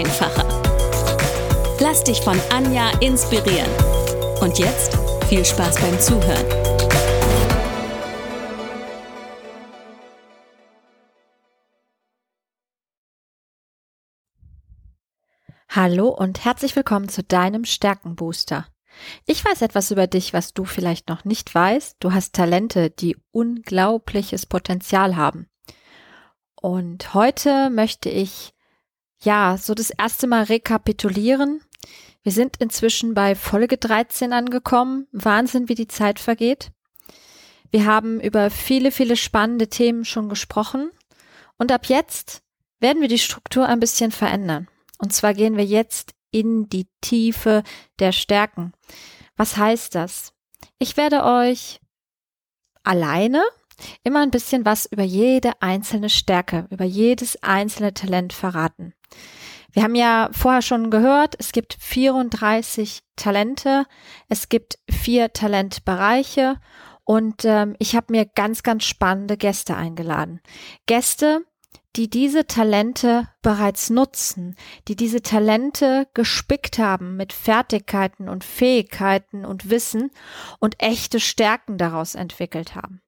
einfacher. Lass dich von Anja inspirieren. Und jetzt viel Spaß beim Zuhören. Hallo und herzlich willkommen zu deinem Stärkenbooster. Ich weiß etwas über dich, was du vielleicht noch nicht weißt. Du hast Talente, die unglaubliches Potenzial haben. Und heute möchte ich ja so das erste Mal rekapitulieren. Wir sind inzwischen bei Folge 13 angekommen. Wahnsinn, wie die Zeit vergeht. Wir haben über viele, viele spannende Themen schon gesprochen. Und ab jetzt werden wir die Struktur ein bisschen verändern. Und zwar gehen wir jetzt in die Tiefe der Stärken. Was heißt das? Ich werde euch alleine immer ein bisschen was über jede einzelne Stärke, über jedes einzelne Talent verraten. Wir haben ja vorher schon gehört, es gibt 34 Talente, es gibt vier Talentbereiche und ähm, ich habe mir ganz, ganz spannende Gäste eingeladen. Gäste, die diese Talente bereits nutzen, die diese Talente gespickt haben mit Fertigkeiten und Fähigkeiten und Wissen und echte Stärken daraus entwickelt haben.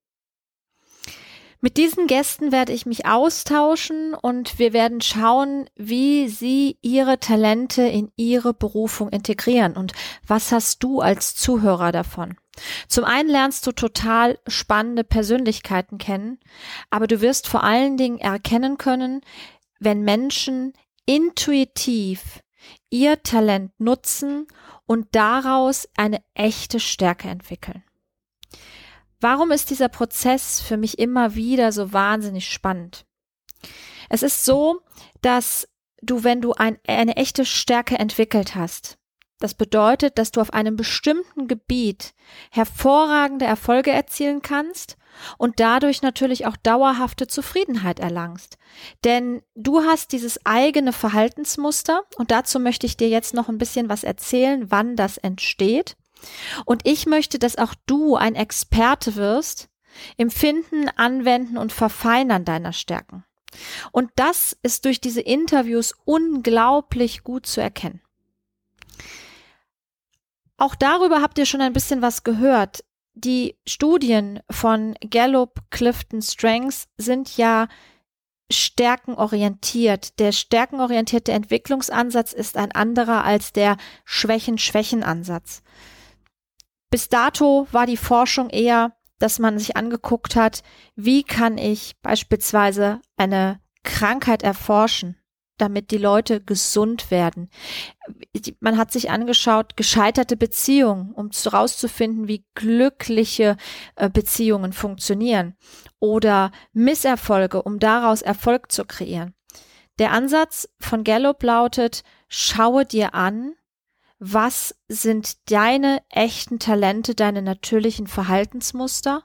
Mit diesen Gästen werde ich mich austauschen und wir werden schauen, wie sie ihre Talente in ihre Berufung integrieren und was hast du als Zuhörer davon. Zum einen lernst du total spannende Persönlichkeiten kennen, aber du wirst vor allen Dingen erkennen können, wenn Menschen intuitiv ihr Talent nutzen und daraus eine echte Stärke entwickeln. Warum ist dieser Prozess für mich immer wieder so wahnsinnig spannend? Es ist so, dass du, wenn du ein, eine echte Stärke entwickelt hast, das bedeutet, dass du auf einem bestimmten Gebiet hervorragende Erfolge erzielen kannst und dadurch natürlich auch dauerhafte Zufriedenheit erlangst. Denn du hast dieses eigene Verhaltensmuster und dazu möchte ich dir jetzt noch ein bisschen was erzählen, wann das entsteht. Und ich möchte, dass auch du ein Experte wirst im Finden, Anwenden und Verfeinern deiner Stärken. Und das ist durch diese Interviews unglaublich gut zu erkennen. Auch darüber habt ihr schon ein bisschen was gehört. Die Studien von Gallup Clifton Strengths sind ja stärkenorientiert. Der stärkenorientierte Entwicklungsansatz ist ein anderer als der Schwächen-Schwächen-Ansatz. Bis dato war die Forschung eher, dass man sich angeguckt hat, wie kann ich beispielsweise eine Krankheit erforschen, damit die Leute gesund werden. Man hat sich angeschaut, gescheiterte Beziehungen, um herauszufinden, wie glückliche äh, Beziehungen funktionieren oder Misserfolge, um daraus Erfolg zu kreieren. Der Ansatz von Gallup lautet, schaue dir an, was sind deine echten Talente, deine natürlichen Verhaltensmuster?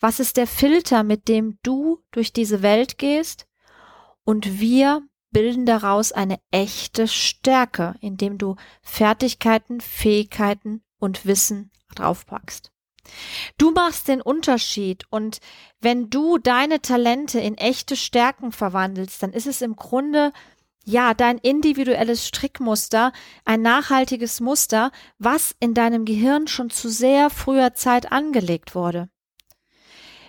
Was ist der Filter, mit dem du durch diese Welt gehst? Und wir bilden daraus eine echte Stärke, indem du Fertigkeiten, Fähigkeiten und Wissen draufpackst. Du machst den Unterschied und wenn du deine Talente in echte Stärken verwandelst, dann ist es im Grunde ja, dein individuelles Strickmuster, ein nachhaltiges Muster, was in deinem Gehirn schon zu sehr früher Zeit angelegt wurde.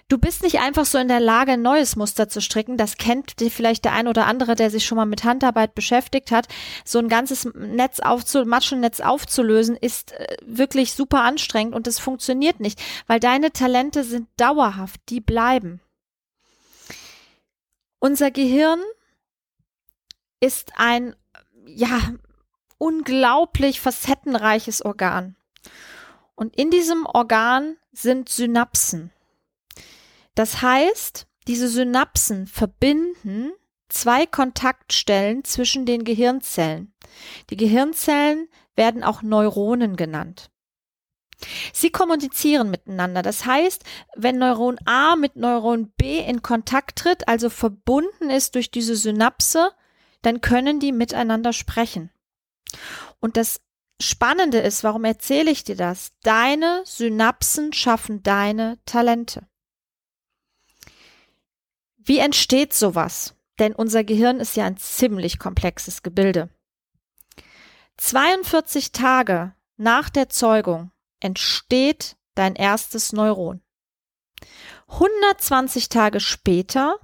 Du bist nicht einfach so in der Lage, ein neues Muster zu stricken. Das kennt vielleicht der ein oder andere, der sich schon mal mit Handarbeit beschäftigt hat. So ein ganzes Netz aufzu Maschennetz aufzulösen ist äh, wirklich super anstrengend und es funktioniert nicht, weil deine Talente sind dauerhaft, die bleiben. Unser Gehirn ist ein, ja, unglaublich facettenreiches Organ. Und in diesem Organ sind Synapsen. Das heißt, diese Synapsen verbinden zwei Kontaktstellen zwischen den Gehirnzellen. Die Gehirnzellen werden auch Neuronen genannt. Sie kommunizieren miteinander. Das heißt, wenn Neuron A mit Neuron B in Kontakt tritt, also verbunden ist durch diese Synapse, dann können die miteinander sprechen. Und das Spannende ist, warum erzähle ich dir das? Deine Synapsen schaffen deine Talente. Wie entsteht sowas? Denn unser Gehirn ist ja ein ziemlich komplexes Gebilde. 42 Tage nach der Zeugung entsteht dein erstes Neuron. 120 Tage später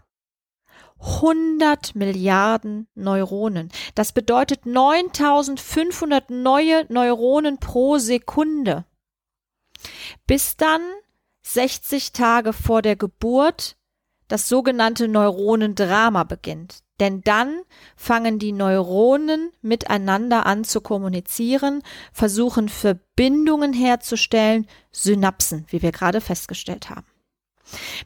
100 Milliarden Neuronen. Das bedeutet 9500 neue Neuronen pro Sekunde. Bis dann 60 Tage vor der Geburt das sogenannte Neuronendrama beginnt. Denn dann fangen die Neuronen miteinander an zu kommunizieren, versuchen Verbindungen herzustellen, Synapsen, wie wir gerade festgestellt haben.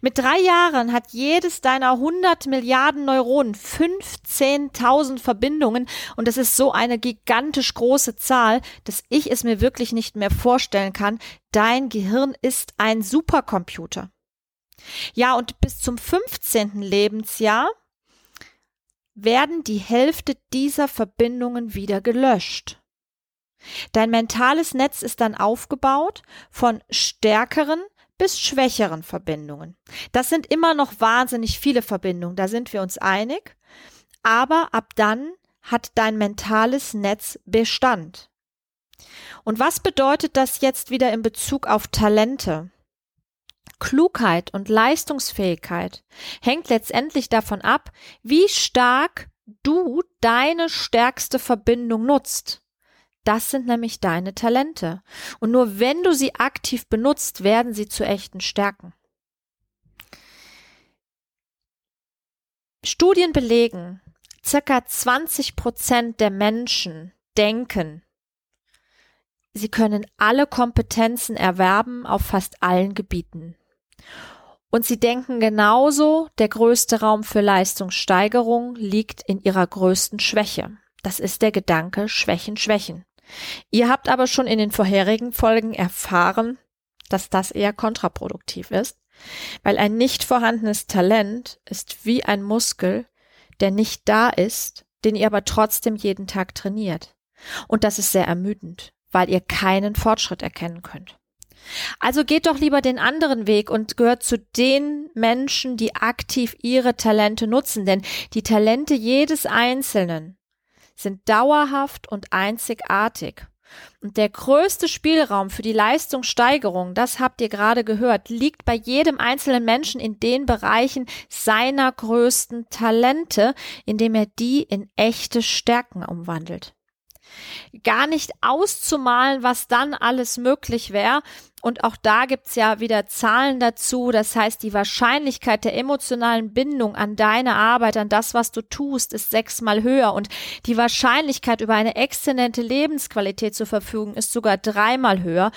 Mit drei Jahren hat jedes deiner 100 Milliarden Neuronen 15.000 Verbindungen und das ist so eine gigantisch große Zahl, dass ich es mir wirklich nicht mehr vorstellen kann. Dein Gehirn ist ein Supercomputer. Ja, und bis zum 15. Lebensjahr werden die Hälfte dieser Verbindungen wieder gelöscht. Dein mentales Netz ist dann aufgebaut von stärkeren bis schwächeren Verbindungen. Das sind immer noch wahnsinnig viele Verbindungen, da sind wir uns einig, aber ab dann hat dein mentales Netz Bestand. Und was bedeutet das jetzt wieder in Bezug auf Talente? Klugheit und Leistungsfähigkeit hängt letztendlich davon ab, wie stark du deine stärkste Verbindung nutzt. Das sind nämlich deine Talente. Und nur wenn du sie aktiv benutzt, werden sie zu echten Stärken. Studien belegen, circa 20 Prozent der Menschen denken, sie können alle Kompetenzen erwerben auf fast allen Gebieten. Und sie denken genauso, der größte Raum für Leistungssteigerung liegt in ihrer größten Schwäche. Das ist der Gedanke Schwächen, Schwächen. Ihr habt aber schon in den vorherigen Folgen erfahren, dass das eher kontraproduktiv ist, weil ein nicht vorhandenes Talent ist wie ein Muskel, der nicht da ist, den ihr aber trotzdem jeden Tag trainiert. Und das ist sehr ermüdend, weil ihr keinen Fortschritt erkennen könnt. Also geht doch lieber den anderen Weg und gehört zu den Menschen, die aktiv ihre Talente nutzen, denn die Talente jedes Einzelnen sind dauerhaft und einzigartig. Und der größte Spielraum für die Leistungssteigerung, das habt ihr gerade gehört, liegt bei jedem einzelnen Menschen in den Bereichen seiner größten Talente, indem er die in echte Stärken umwandelt gar nicht auszumalen, was dann alles möglich wäre. Und auch da gibt's ja wieder Zahlen dazu. Das heißt, die Wahrscheinlichkeit der emotionalen Bindung an deine Arbeit, an das, was du tust, ist sechsmal höher. Und die Wahrscheinlichkeit, über eine exzellente Lebensqualität zu verfügen, ist sogar dreimal höher.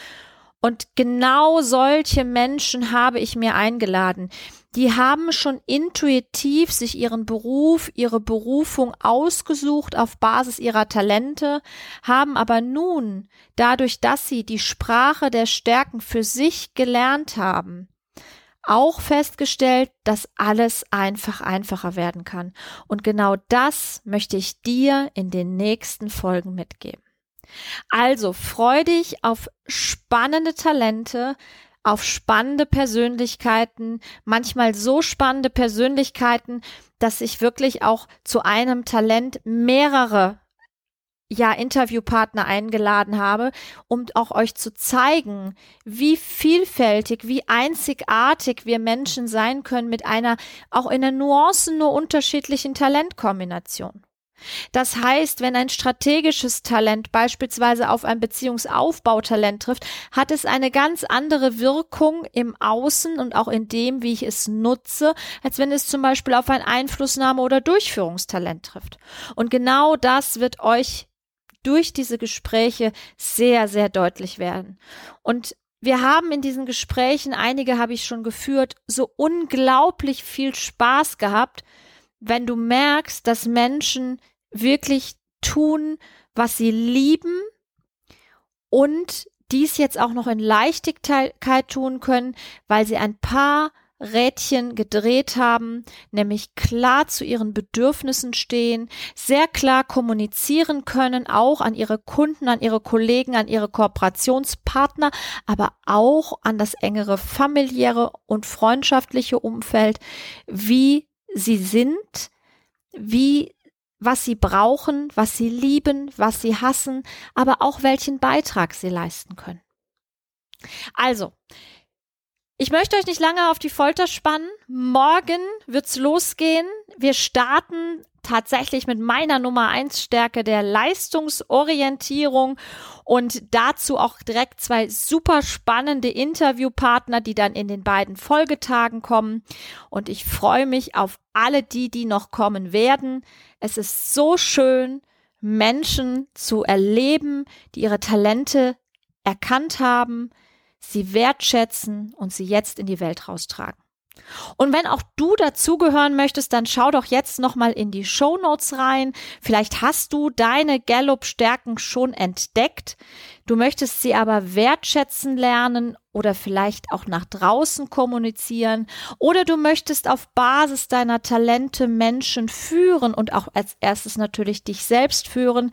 Und genau solche Menschen habe ich mir eingeladen. Die haben schon intuitiv sich ihren Beruf, ihre Berufung ausgesucht auf Basis ihrer Talente, haben aber nun, dadurch, dass sie die Sprache der Stärken für sich gelernt haben, auch festgestellt, dass alles einfach einfacher werden kann. Und genau das möchte ich dir in den nächsten Folgen mitgeben. Also freu dich auf spannende Talente, auf spannende Persönlichkeiten, manchmal so spannende Persönlichkeiten, dass ich wirklich auch zu einem Talent mehrere ja, Interviewpartner eingeladen habe, um auch euch zu zeigen, wie vielfältig, wie einzigartig wir Menschen sein können mit einer auch in den Nuancen nur unterschiedlichen Talentkombination. Das heißt, wenn ein strategisches Talent beispielsweise auf ein Beziehungsaufbautalent trifft, hat es eine ganz andere Wirkung im Außen und auch in dem, wie ich es nutze, als wenn es zum Beispiel auf ein Einflussnahme- oder Durchführungstalent trifft. Und genau das wird euch durch diese Gespräche sehr, sehr deutlich werden. Und wir haben in diesen Gesprächen, einige habe ich schon geführt, so unglaublich viel Spaß gehabt, wenn du merkst, dass Menschen wirklich tun, was sie lieben und dies jetzt auch noch in Leichtigkeit tun können, weil sie ein paar Rädchen gedreht haben, nämlich klar zu ihren Bedürfnissen stehen, sehr klar kommunizieren können, auch an ihre Kunden, an ihre Kollegen, an ihre Kooperationspartner, aber auch an das engere familiäre und freundschaftliche Umfeld, wie sie sind, wie was sie brauchen, was sie lieben, was sie hassen, aber auch welchen Beitrag sie leisten können. Also, ich möchte euch nicht lange auf die Folter spannen. Morgen wird's losgehen. Wir starten tatsächlich mit meiner Nummer eins Stärke der Leistungsorientierung und dazu auch direkt zwei super spannende Interviewpartner, die dann in den beiden Folgetagen kommen. Und ich freue mich auf alle die, die noch kommen werden. Es ist so schön, Menschen zu erleben, die ihre Talente erkannt haben, sie wertschätzen und sie jetzt in die Welt raustragen. Und wenn auch du dazugehören möchtest, dann schau doch jetzt nochmal in die Show Notes rein. Vielleicht hast du deine Gallup-Stärken schon entdeckt. Du möchtest sie aber wertschätzen lernen oder vielleicht auch nach draußen kommunizieren oder du möchtest auf Basis deiner Talente Menschen führen und auch als erstes natürlich dich selbst führen,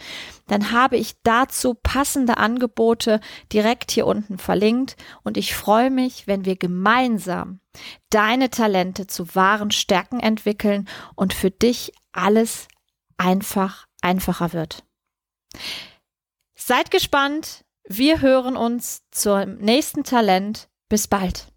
dann habe ich dazu passende Angebote direkt hier unten verlinkt und ich freue mich, wenn wir gemeinsam deine Talente zu wahren Stärken entwickeln und für dich alles einfach einfacher wird. Seid gespannt. Wir hören uns zum nächsten Talent. Bis bald.